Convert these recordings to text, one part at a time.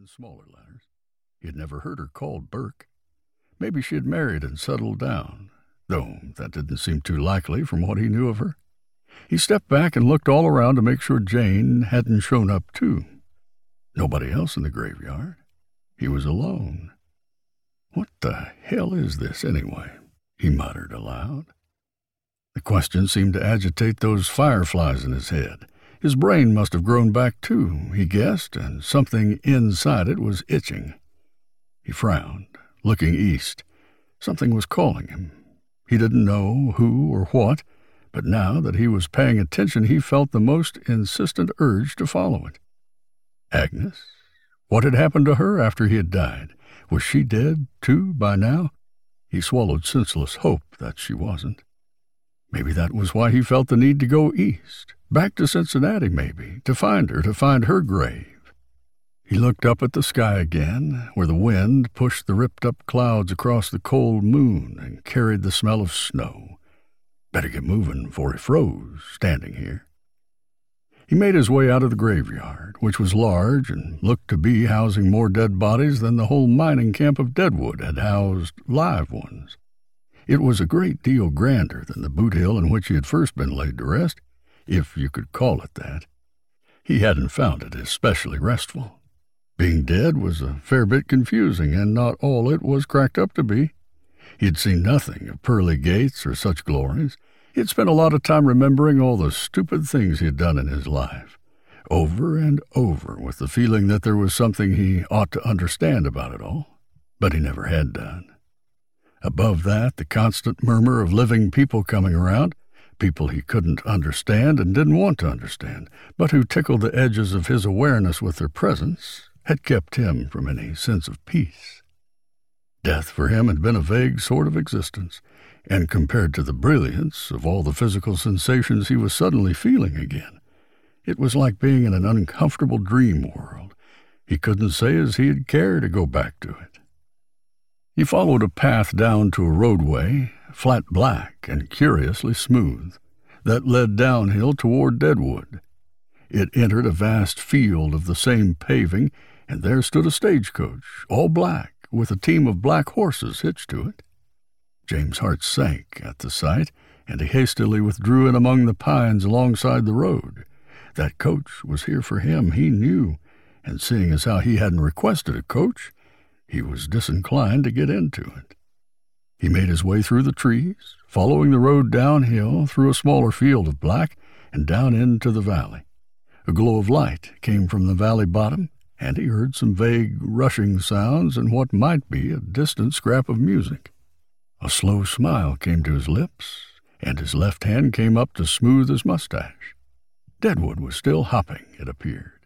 in smaller letters. He had never heard her called Burke. Maybe she had married and settled down, though that didn't seem too likely from what he knew of her. He stepped back and looked all around to make sure Jane hadn't shown up, too. Nobody else in the graveyard. He was alone. What the hell is this, anyway? he muttered aloud. The question seemed to agitate those fireflies in his head. His brain must have grown back, too, he guessed, and something inside it was itching. He frowned, looking east. Something was calling him. He didn't know who or what, but now that he was paying attention, he felt the most insistent urge to follow it. Agnes? What had happened to her after he had died? Was she dead, too, by now? He swallowed senseless hope that she wasn't. Maybe that was why he felt the need to go east, back to Cincinnati, maybe, to find her, to find her grave. He looked up at the sky again, where the wind pushed the ripped up clouds across the cold moon and carried the smell of snow. Better get moving, for he froze, standing here. He made his way out of the graveyard, which was large and looked to be housing more dead bodies than the whole mining camp of Deadwood had housed live ones. It was a great deal grander than the boot hill in which he had first been laid to rest, if you could call it that. He hadn't found it especially restful. Being dead was a fair bit confusing, and not all it was cracked up to be. He had seen nothing of pearly gates or such glories. He had spent a lot of time remembering all the stupid things he had done in his life, over and over, with the feeling that there was something he ought to understand about it all, but he never had done. Above that, the constant murmur of living people coming around, people he couldn't understand and didn't want to understand, but who tickled the edges of his awareness with their presence, had kept him from any sense of peace. Death for him had been a vague sort of existence, and compared to the brilliance of all the physical sensations he was suddenly feeling again, it was like being in an uncomfortable dream world. He couldn't say as he'd care to go back to it. He followed a path down to a roadway, flat black and curiously smooth, that led downhill toward Deadwood. It entered a vast field of the same paving, and there stood a stagecoach, all black, with a team of black horses hitched to it. James' heart sank at the sight, and he hastily withdrew in among the pines alongside the road. That coach was here for him, he knew, and seeing as how he hadn't requested a coach, he was disinclined to get into it. He made his way through the trees, following the road downhill through a smaller field of black and down into the valley. A glow of light came from the valley bottom, and he heard some vague rushing sounds and what might be a distant scrap of music. A slow smile came to his lips, and his left hand came up to smooth his mustache. Deadwood was still hopping, it appeared.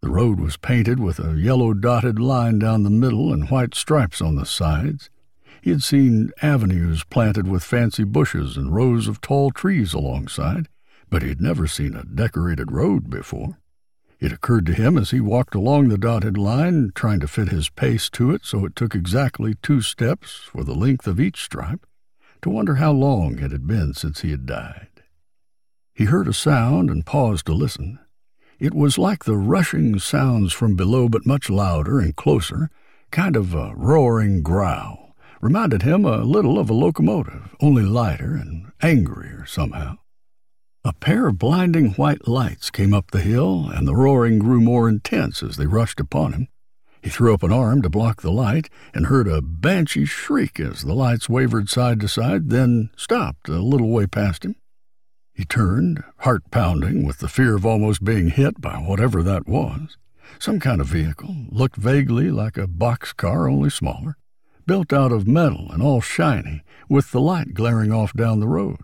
The road was painted with a yellow dotted line down the middle and white stripes on the sides. He had seen avenues planted with fancy bushes and rows of tall trees alongside, but he had never seen a decorated road before. It occurred to him as he walked along the dotted line, trying to fit his pace to it so it took exactly two steps for the length of each stripe, to wonder how long it had been since he had died. He heard a sound and paused to listen. It was like the rushing sounds from below, but much louder and closer, kind of a roaring growl. Reminded him a little of a locomotive, only lighter and angrier somehow. A pair of blinding white lights came up the hill, and the roaring grew more intense as they rushed upon him. He threw up an arm to block the light and heard a banshee shriek as the lights wavered side to side, then stopped a little way past him. He turned, heart pounding, with the fear of almost being hit by whatever that was. Some kind of vehicle, looked vaguely like a box car, only smaller, built out of metal and all shiny, with the light glaring off down the road.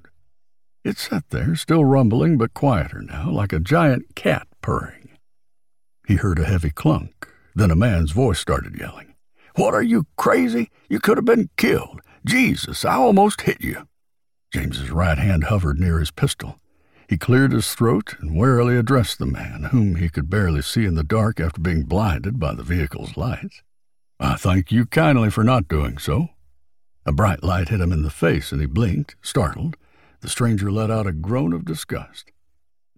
It sat there, still rumbling, but quieter now, like a giant cat purring. He heard a heavy clunk. Then a man's voice started yelling. What are you, crazy? You could have been killed. Jesus, I almost hit you. James's right hand hovered near his pistol. He cleared his throat and warily addressed the man, whom he could barely see in the dark after being blinded by the vehicle's lights. I thank you kindly for not doing so. A bright light hit him in the face, and he blinked, startled, the stranger let out a groan of disgust.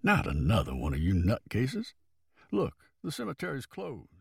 Not another one of you nutcases. Look, the cemetery's closed.